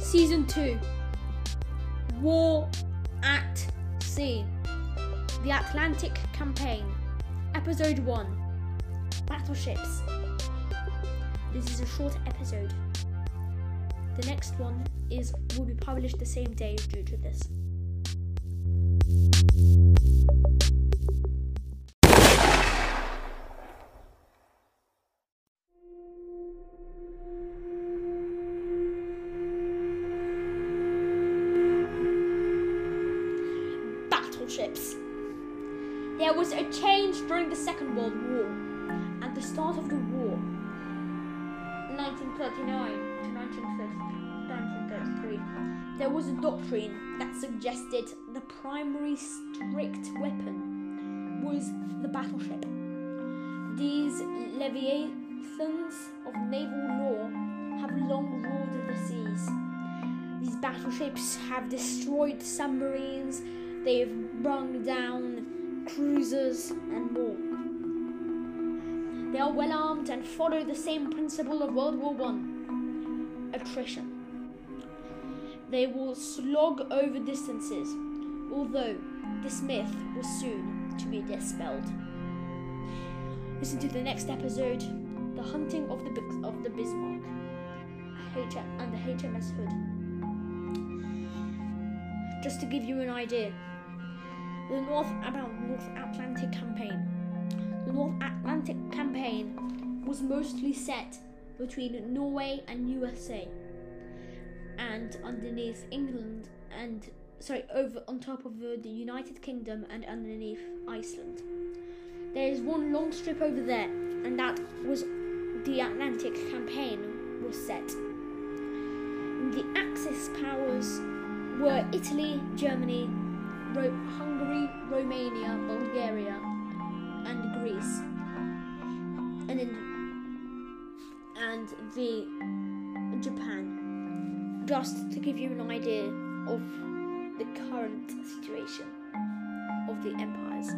Season 2 War at Sea. The Atlantic Campaign. Episode 1 Battleships. This is a short episode. The next one is will be published the same day due to this. There was a change during the Second World War and the start of the war. 1939 to 1933. There was a doctrine that suggested the primary strict weapon was the battleship. These leviathans of naval law have long ruled the seas. These battleships have destroyed submarines, they have brung down cruisers and more. They are well armed and follow the same principle of World War One attrition. They will slog over distances, although this myth was soon to be dispelled. Listen to the next episode The Hunting of the, Bis- of the Bismarck and the HMS Hood. Just to give you an idea, the North about North Atlantic campaign. The North Atlantic campaign was mostly set between Norway and USA, and underneath England and sorry over on top of the, the United Kingdom and underneath Iceland. There is one long strip over there, and that was the Atlantic campaign was set. The Axis powers were Italy, Germany, Ro- Hungary, Romania, Bulgaria, and Greece, and then and the Japan. Just to give you an idea of the current situation of the empires.